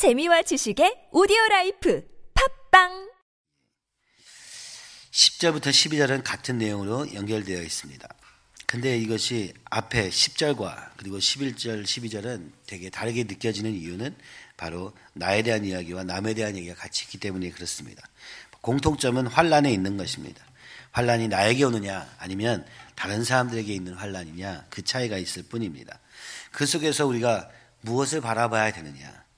재미와 지식의 오디오 라이프 팟빵 10절부터 12절은 같은 내용으로 연결되어 있습니다. 근데 이것이 앞에 10절과 그리고 11절, 12절은 되게 다르게 느껴지는 이유는 바로 나에 대한 이야기와 남에 대한 얘기가 같이 있기 때문에 그렇습니다. 공통점은 환란에 있는 것입니다. 환란이 나에게 오느냐 아니면 다른 사람들에게 있는 환란이냐 그 차이가 있을 뿐입니다. 그 속에서 우리가 무엇을 바라봐야 되느냐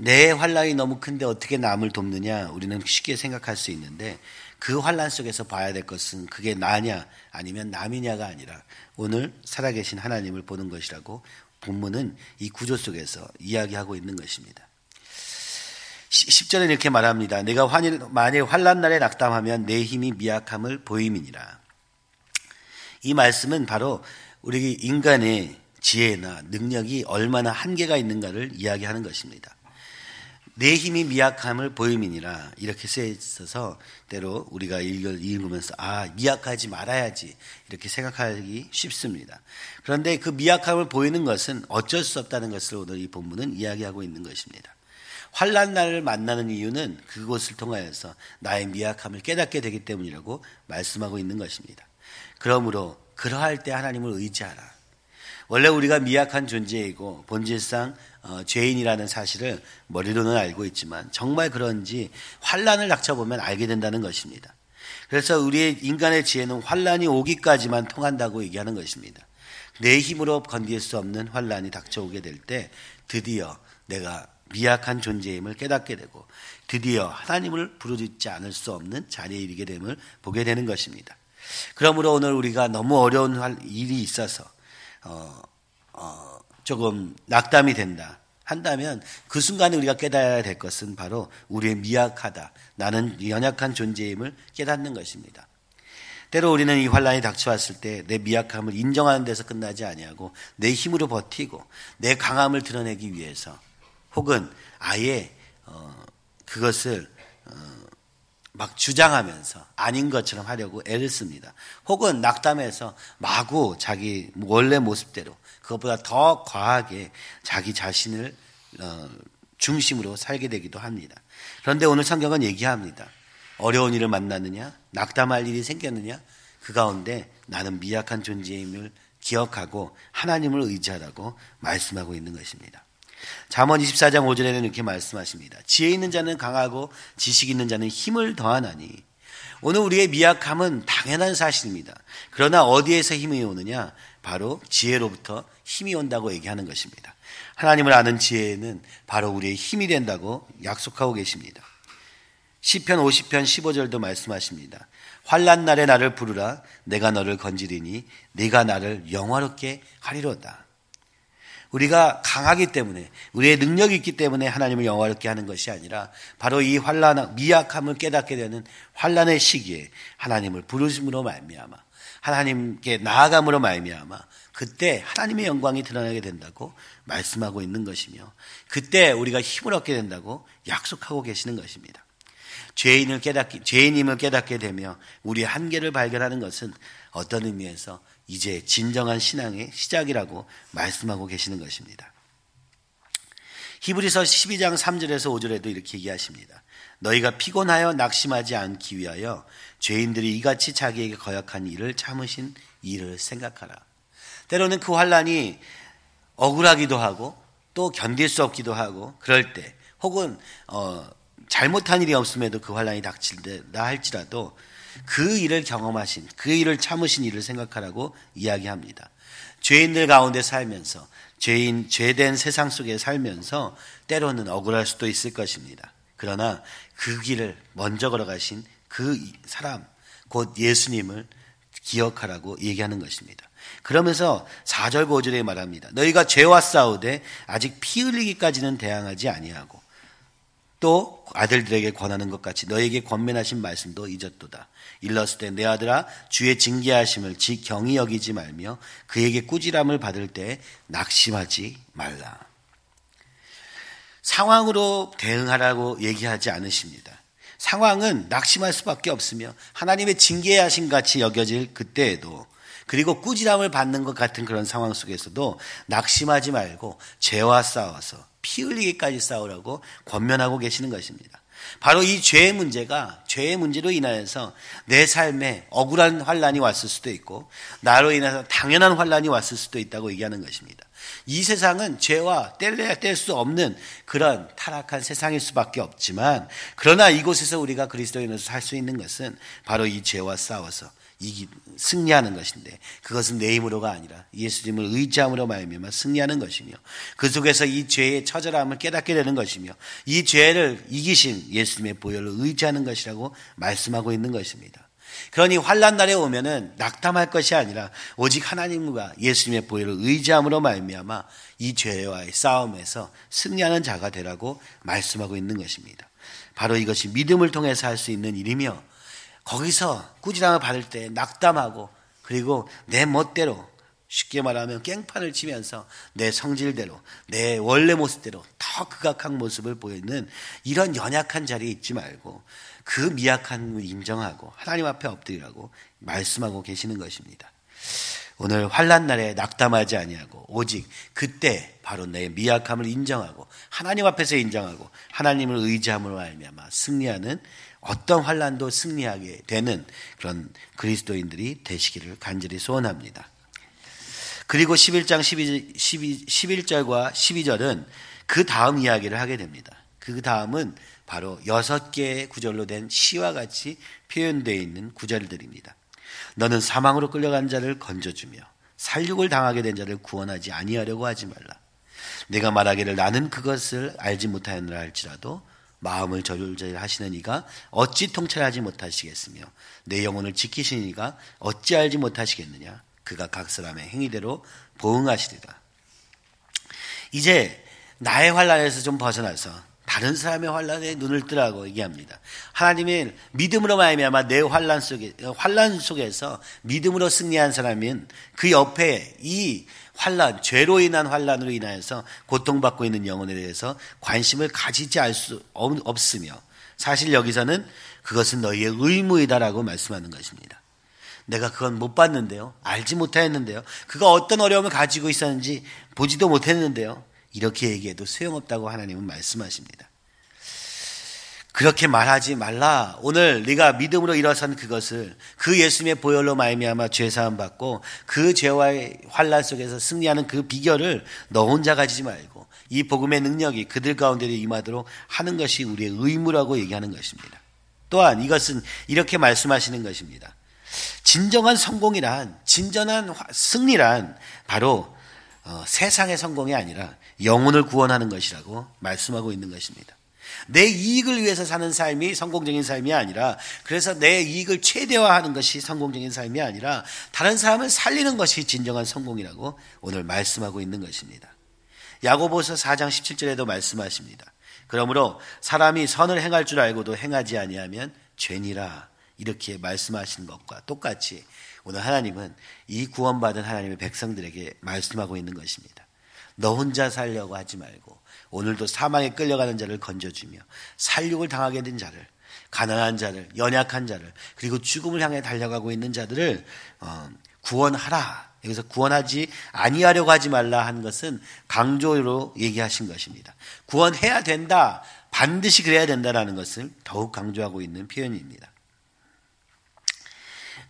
내 환란이 너무 큰데 어떻게 남을 돕느냐 우리는 쉽게 생각할 수 있는데 그 환란 속에서 봐야 될 것은 그게 나냐 아니면 남이냐가 아니라 오늘 살아계신 하나님을 보는 것이라고 본문은 이 구조 속에서 이야기하고 있는 것입니다. 10절에 이렇게 말합니다. 내가 환일, 만일 환란 날에 낙담하면 내 힘이 미약함을 보임이니라. 이 말씀은 바로 우리 인간의 지혜나 능력이 얼마나 한계가 있는가를 이야기하는 것입니다. 내 힘이 미약함을 보임이니라 이렇게 쓰여 있어서 때로 우리가 읽으면서 아 미약하지 말아야지 이렇게 생각하기 쉽습니다. 그런데 그 미약함을 보이는 것은 어쩔 수 없다는 것을 오늘 이 본문은 이야기하고 있는 것입니다. 환란 날을 만나는 이유는 그곳을 통하여서 나의 미약함을 깨닫게 되기 때문이라고 말씀하고 있는 것입니다. 그러므로 그러할 때 하나님을 의지하라. 원래 우리가 미약한 존재이고 본질상 어, 죄인이라는 사실을 머리로는 알고 있지만 정말 그런지 환란을 닥쳐보면 알게 된다는 것입니다. 그래서 우리의 인간의 지혜는 환란이 오기까지만 통한다고 얘기하는 것입니다. 내 힘으로 건딜 수 없는 환란이 닥쳐오게 될 때 드디어 내가 미약한 존재임을 깨닫게 되고 드디어 하나님을 부르짖지 않을 수 없는 자리에 이르게 됨을 보게 되는 것입니다. 그러므로 오늘 우리가 너무 어려운 일이 있어서 어, 어, 조금 낙담이 된다 한다면 그 순간에 우리가 깨달아야 될 것은 바로 우리의 미약하다. 나는 연약한 존재임을 깨닫는 것입니다. 때로 우리는 이 환란이 닥쳐왔을 때 내 미약함을 인정하는 데서 끝나지 아니하고 내 힘으로 버티고 내 강함을 드러내기 위해서 혹은 아예 어, 그것을 어, 막 주장하면서 아닌 것처럼 하려고 애를 씁니다. 혹은 낙담해서 마구 자기 원래 모습대로 그것보다 더 과하게 자기 자신을 어, 중심으로 살게 되기도 합니다. 그런데 오늘 성경은 얘기합니다. 어려운 일을 만났느냐, 낙담할 일이 생겼느냐, 그 가운데 나는 미약한 존재임을 기억하고 하나님을 의지하라고 말씀하고 있는 것입니다. 잠언 24장 5절에는 이렇게 말씀하십니다. 지혜 있는 자는 강하고 지식 있는 자는 힘을 더하나니 오늘 우리의 미약함은 당연한 사실입니다. 그러나 어디에서 힘이 오느냐? 바로 지혜로부터 힘이 온다고 얘기하는 것입니다. 하나님을 아는 지혜는 바로 우리의 힘이 된다고 약속하고 계십니다. 시편 50편 15절도 말씀하십니다. 환란 날에 나를 부르라 내가 너를 건지리니 네가 나를 영화롭게 하리로다. 우리가 강하기 때문에 우리의 능력이 있기 때문에 하나님을 영화롭게 하는 것이 아니라 바로 이 환란 미약함을 깨닫게 되는 환란의 시기에 하나님을 부르심으로 말미암아 하나님께 나아감으로 말미암아 그때 하나님의 영광이 드러나게 된다고 말씀하고 있는 것이며 그때 우리가 힘을 얻게 된다고 약속하고 계시는 것입니다. 죄인을 깨닫기 죄인임을 깨닫게 되며 우리의 한계를 발견하는 것은 어떤 의미에서 이제 진정한 신앙의 시작이라고 말씀하고 계시는 것입니다. 히브리서 12장 3절에서 5절에도 이렇게 얘기하십니다. 너희가 피곤하여 낙심하지 않기 위하여 죄인들이 이같이 자기에게 거역한 일을 참으신 일을 생각하라. 때로는 그 환란이 억울하기도 하고 또 견딜 수 없기도 하고 그럴 때 혹은 어 잘못한 일이 없음에도 그 환란이 닥칠다 할지라도 그 일을 경험하신 그 일을 참으신 일을 생각하라고 이야기합니다. 죄인들 가운데 살면서 죄인 죄된 세상 속에 살면서 때로는 억울할 수도 있을 것입니다. 그러나 그 길을 먼저 걸어가신 그 사람 곧 예수님을 기억하라고 얘기하는 것입니다. 그러면서 4절 5절에 말합니다. 너희가 죄와 싸우되 아직 피 흘리기까지는 대항하지 아니하고 또 아들들에게 권하는 것 같이 너에게 권면하신 말씀도 잊었도다. 일렀을 때내 아들아 주의 징계하심을 지 경히 여기지 말며 그에게 꾸지람을 받을 때 낙심하지 말라. 상황으로 대응하라고 얘기하지 않으십니다. 상황은 낙심할 수밖에 없으며 하나님의 징계하신 같이 여겨질 그때에도 그리고 꾸지람을 받는 것 같은 그런 상황 속에서도 낙심하지 말고 죄와 싸워서 피 흘리기까지 싸우라고 권면하고 계시는 것입니다. 바로 이 죄의 문제가 죄의 문제로 인하여서 내 삶에 억울한 환란이 왔을 수도 있고 나로 인해서 당연한 환란이 왔을 수도 있다고 얘기하는 것입니다. 이 세상은 죄와 뗄래야 뗄 수 없는 그런 타락한 세상일 수밖에 없지만 그러나 이곳에서 우리가 그리스도인으로서 살수 있는 것은 바로 이 죄와 싸워서 이기 승리하는 것인데 그것은 내 힘으로가 아니라 예수님을 의지함으로 말미암아 승리하는 것이며 그 속에서 이 죄의 처절함을 깨닫게 되는 것이며 이 죄를 이기신 예수님의 보혈을 의지하는 것이라고 말씀하고 있는 것입니다. 그러니 환란 날에 오면은 낙담할 것이 아니라 오직 하나님과 예수님의 보혈을 의지함으로 말미암아 이 죄와의 싸움에서 승리하는 자가 되라고 말씀하고 있는 것입니다. 바로 이것이 믿음을 통해서 할 수 있는 일이며 거기서 꾸지람을 받을 때 낙담하고 그리고 내 멋대로 쉽게 말하면 깽판을 치면서 내 성질대로 내 원래 모습대로 더 극악한 모습을 보이는 이런 연약한 자리에 있지 말고 그 미약함을 인정하고 하나님 앞에 엎드리라고 말씀하고 계시는 것입니다. 오늘 환란 날에 낙담하지 아니하고 오직 그때 바로 내 미약함을 인정하고 하나님 앞에서 인정하고 하나님을 의지함으로 알미암아 승리하는 어떤 환란도 승리하게 되는 그런 그리스도인들이 되시기를 간절히 소원합니다. 그리고 11장 12, 12, 11절과 12절은 그 다음 이야기를 하게 됩니다. 그 다음은 바로 여섯 개의 구절로 된 시와 같이 표현되어 있는 구절들입니다. 너는 사망으로 끌려간 자를 건져주며 살육을 당하게 된 자를 구원하지 아니하려고 하지 말라. 내가 말하기를 나는 그것을 알지 못하였느라 할지라도 마음을 저절 하시는 이가 어찌 통찰하지 못하시겠으며 내 영혼을 지키시는 이가 어찌 알지 못하시겠느냐. 그가 각 사람의 행위대로 보응하시리라. 이제 나의 환란에서 좀 벗어나서 다른 사람의 환란에 눈을 뜨라고 얘기합니다. 하나님의 믿음으로 말미암아 내 환란 속에 환란 속에서 믿음으로 승리한 사람은 그 옆에 이 환란, 죄로 인한 환란으로 인하여서 고통받고 있는 영혼에 대해서 관심을 가지지 않을 수 없으며 사실 여기서는 그것은 너희의 의무이다라고 말씀하는 것입니다. 내가 그건 못 봤는데요. 알지 못하였는데요. 그가 어떤 어려움을 가지고 있었는지 보지도 못했는데요. 이렇게 얘기해도 소용없다고 하나님은 말씀하십니다. 그렇게 말하지 말라. 오늘 네가 믿음으로 일어선 그것을 그 예수님의 보혈로 말미암아 죄 사함 받고 그 죄와의 환란 속에서 승리하는 그 비결을 너 혼자 가지지 말고 이 복음의 능력이 그들 가운데로 임하도록 하는 것이 우리의 의무라고 얘기하는 것입니다. 또한 이것은 이렇게 말씀하시는 것입니다. 진정한 성공이란 진정한 승리란 바로 어, 세상의 성공이 아니라 영혼을 구원하는 것이라고 말씀하고 있는 것입니다. 내 이익을 위해서 사는 삶이 성공적인 삶이 아니라 그래서 내 이익을 최대화하는 것이 성공적인 삶이 아니라 다른 사람을 살리는 것이 진정한 성공이라고 오늘 말씀하고 있는 것입니다. 야고보서 4장 17절에도 말씀하십니다. 그러므로 사람이 선을 행할 줄 알고도 행하지 아니하면 죄니라 이렇게 말씀하시는 것과 똑같이 오늘 하나님은 이 구원받은 하나님의 백성들에게 말씀하고 있는 것입니다. 너 혼자 살려고 하지 말고 오늘도 사망에 끌려가는 자를 건져주며 살육을 당하게 된 자를 가난한 자를 연약한 자를 그리고 죽음을 향해 달려가고 있는 자들을 어, 구원하라. 여기서 구원하지 아니하려고 하지 말라 한 것은 강조로 얘기하신 것입니다. 구원해야 된다. 반드시 그래야 된다라는 것을 더욱 강조하고 있는 표현입니다.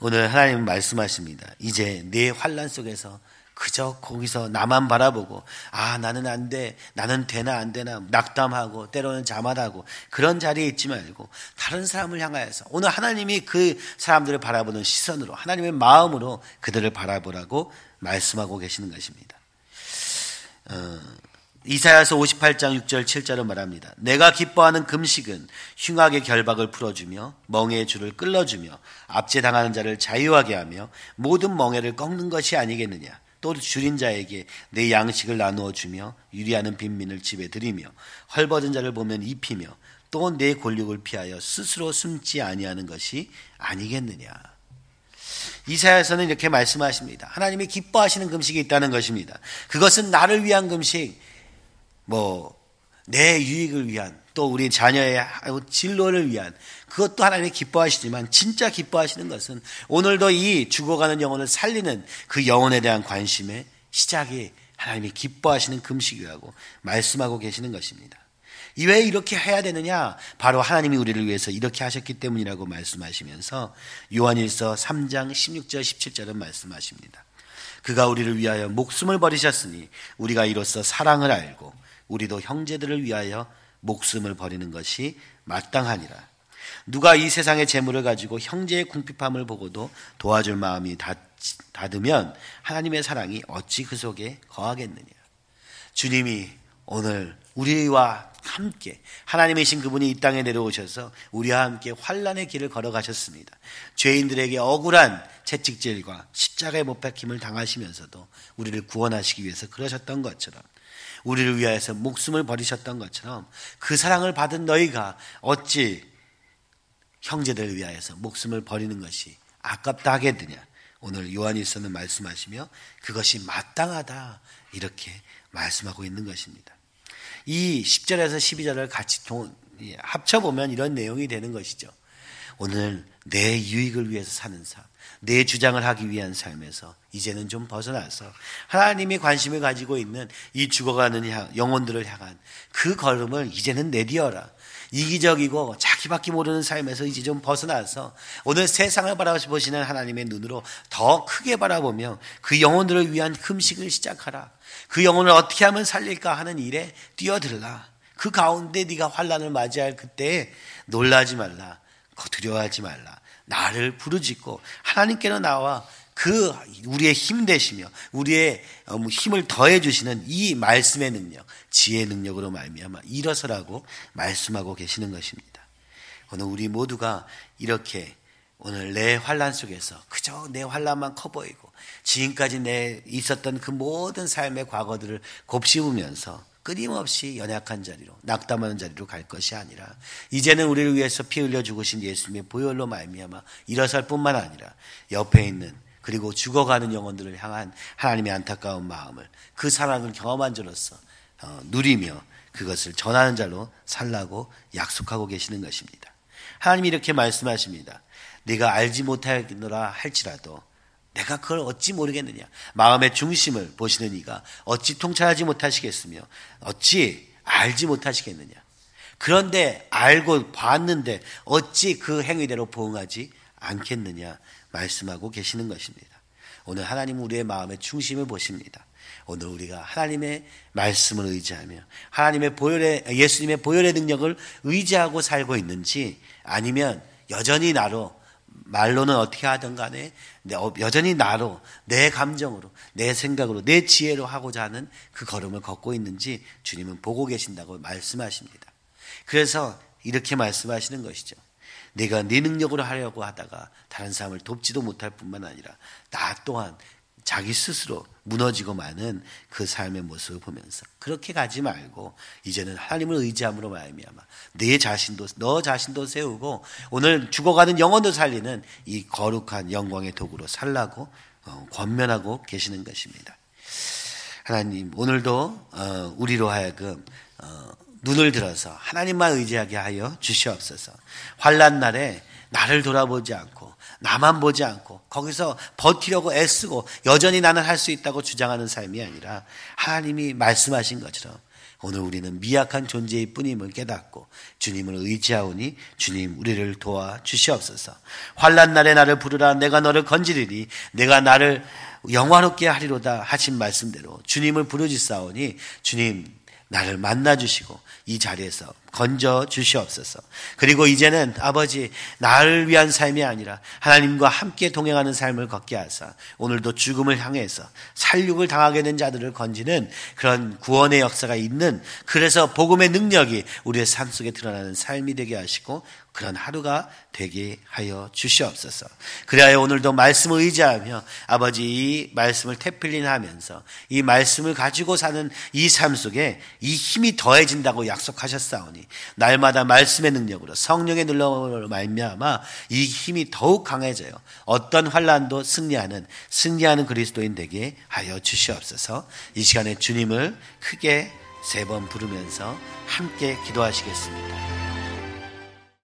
오늘 하나님은 말씀하십니다. 이제 내 환란 속에서 그저 거기서 나만 바라보고 아 나는 안 돼, 나는 되나 안 되나 낙담하고 때로는 자만하고 그런 자리에 있지 말고 다른 사람을 향하여서 오늘 하나님이 그 사람들을 바라보는 시선으로 하나님의 마음으로 그들을 바라보라고 말씀하고 계시는 것입니다. 어, 이사야서 58장 6절 7절은 말합니다. 내가 기뻐하는 금식은 흉악의 결박을 풀어주며 멍해의 줄을 끌어주며 압제당하는 자를 자유하게 하며 모든 멍해를 꺾는 것이 아니겠느냐. 또 줄인 자에게 내 양식을 나누어 주며 유리하는 빈민을 집에 들이며 헐벗은 자를 보면 입히며 또 내 권력을 피하여 스스로 숨지 아니하는 것이 아니겠느냐. 이사야서는 이렇게 말씀하십니다. 하나님이 기뻐하시는 금식이 있다는 것입니다. 그것은 나를 위한 금식, 뭐 내 유익을 위한 또 우리 자녀의 진로를 위한 그것도 하나님이 기뻐하시지만 진짜 기뻐하시는 것은 오늘도 이 죽어가는 영혼을 살리는 그 영혼에 대한 관심의 시작이 하나님이 기뻐하시는 금식이라고 말씀하고 계시는 것입니다. 왜 이렇게 해야 되느냐? 바로 하나님이 우리를 위해서 이렇게 하셨기 때문이라고 말씀하시면서 요한일서 3장 16절 17절은 말씀하십니다. 그가 우리를 위하여 목숨을 버리셨으니 우리가 이로써 사랑을 알고 우리도 형제들을 위하여 목숨을 버리는 것이 마땅하니라. 누가 이 세상의 재물을 가지고 형제의 궁핍함을 보고도 도와줄 마음이 닫으면 하나님의 사랑이 어찌 그 속에 거하겠느냐. 주님이 오늘 우리와 함께 하나님이신 그분이 이 땅에 내려오셔서 우리와 함께 환란의 길을 걸어가셨습니다. 죄인들에게 억울한 채찍질과 십자가의 못 박힘을 당하시면서도 우리를 구원하시기 위해서 그러셨던 것처럼 우리를 위하여서 목숨을 버리셨던 것처럼 그 사랑을 받은 너희가 어찌 형제들을 위하여서 목숨을 버리는 것이 아깝다 하겠느냐. 오늘 요한일서는 말씀하시며 그것이 마땅하다 이렇게 말씀하고 있는 것입니다. 이 10절에서 12절을 같이 합쳐보면 이런 내용이 되는 것이죠. 오늘 내 유익을 위해서 사는 삶, 내 주장을 하기 위한 삶에서 이제는 좀 벗어나서 하나님이 관심을 가지고 있는 이 죽어가는 영혼들을 향한 그 걸음을 이제는 내디어라. 이기적이고 자기밖에 모르는 삶에서 이제 좀 벗어나서 오늘 세상을 바라보시는 하나님의 눈으로 더 크게 바라보며 그 영혼들을 위한 금식을 시작하라. 그 영혼을 어떻게 하면 살릴까 하는 일에 뛰어들라. 그 가운데 네가 환란을 맞이할 그때 놀라지 말라. 두려워하지 말라. 나를 부르짖고 하나님께로 나와 그 우리의 힘 되시며 우리의 어, 뭐 힘을 더해 주시는 이 말씀의 능력, 지혜의 능력으로 말미암아 일어서라고 말씀하고 계시는 것입니다. 오늘 우리 모두가 이렇게 오늘 내 환란 속에서 그저 내 환란만 커 보이고 지금까지 내 있었던 그 모든 삶의 과거들을 곱씹으면서 끊임없이 연약한 자리로 낙담하는 자리로 갈 것이 아니라 이제는 우리를 위해서 피 흘려 죽으신 예수님의 보혈로 말미암아 일어설 뿐만 아니라 옆에 있는 그리고 죽어가는 영혼들을 향한 하나님의 안타까운 마음을 그 사랑을 경험한 자로서 어, 누리며 그것을 전하는 자로 살라고 약속하고 계시는 것입니다. 하나님이 이렇게 말씀하십니다. 네가 알지 못하노라 할지라도 내가 그걸 어찌 모르겠느냐. 마음의 중심을 보시는 이가 어찌 통찰하지 못하시겠으며 어찌 알지 못하시겠느냐. 그런데 알고 봤는데 어찌 그 행위대로 보응하지 않겠느냐. 말씀하고 계시는 것입니다. 오늘 하나님 우리의 마음의 중심을 보십니다. 오늘 우리가 하나님의 말씀을 의지하며 하나님의 보혈의 예수님의 보혈의 능력을 의지하고 살고 있는지 아니면 여전히 나로 말로는 어떻게 하든 간에 어, 여전히 나로 내 감정으로 내 생각으로 내 지혜로 하고자 하는 그 걸음을 걷고 있는지 주님은 보고 계신다고 말씀하십니다. 그래서 이렇게 말씀하시는 것이죠. 내가 네 능력으로 하려고 하다가 다른 사람을 돕지도 못할 뿐만 아니라 나 또한 자기 스스로 무너지고 마는 그 삶의 모습을 보면서 그렇게 가지 말고 이제는 하나님을 의지함으로 말미암아 내 자신도 너 자신도 세우고 오늘 죽어가는 영혼도 살리는 이 거룩한 영광의 도구로 살라고 어, 권면하고 계시는 것입니다. 하나님 오늘도 어, 우리로 하여금 어, 눈을 들어서 하나님만 의지하게 하여 주시옵소서. 환란 날에 나를 돌아보지 않고 나만 보지 않고 거기서 버티려고 애쓰고 여전히 나는 할 수 있다고 주장하는 삶이 아니라 하나님이 말씀하신 것처럼 오늘 우리는 미약한 존재일 뿐임을 깨닫고 주님을 의지하오니 주님 우리를 도와 주시옵소서. 환란 날에 나를 부르라 내가 너를 건지리니 내가 나를 영화롭게 하리로다 하신 말씀대로 주님을 부르짖사오니 주님 나를 만나 주시고 이 자리에서 건져 주시옵소서. 그리고 이제는 아버지 나를 위한 삶이 아니라 하나님과 함께 동행하는 삶을 걷게 하사 오늘도 죽음을 향해서 살육을 당하게 된 자들을 건지는 그런 구원의 역사가 있는 그래서 복음의 능력이 우리의 삶 속에 드러나는 삶이 되게 하시고 그런 하루가 되게 하여 주시옵소서. 그래야 오늘도 말씀을 의지하며 아버지 이 말씀을 태필린하면서 이 말씀을 가지고 사는 이 삶 속에 이 힘이 더해진다고 약속하셨사오니 날마다 말씀의 능력으로 성령의 눌러으로 말미암아 이 힘이 더욱 강해져요. 어떤 환란도 승리하는 승리하는 그리스도인 되게 하여 주시옵소서. 이 시간에 주님을 크게 세 번 부르면서 함께 기도하시겠습니다.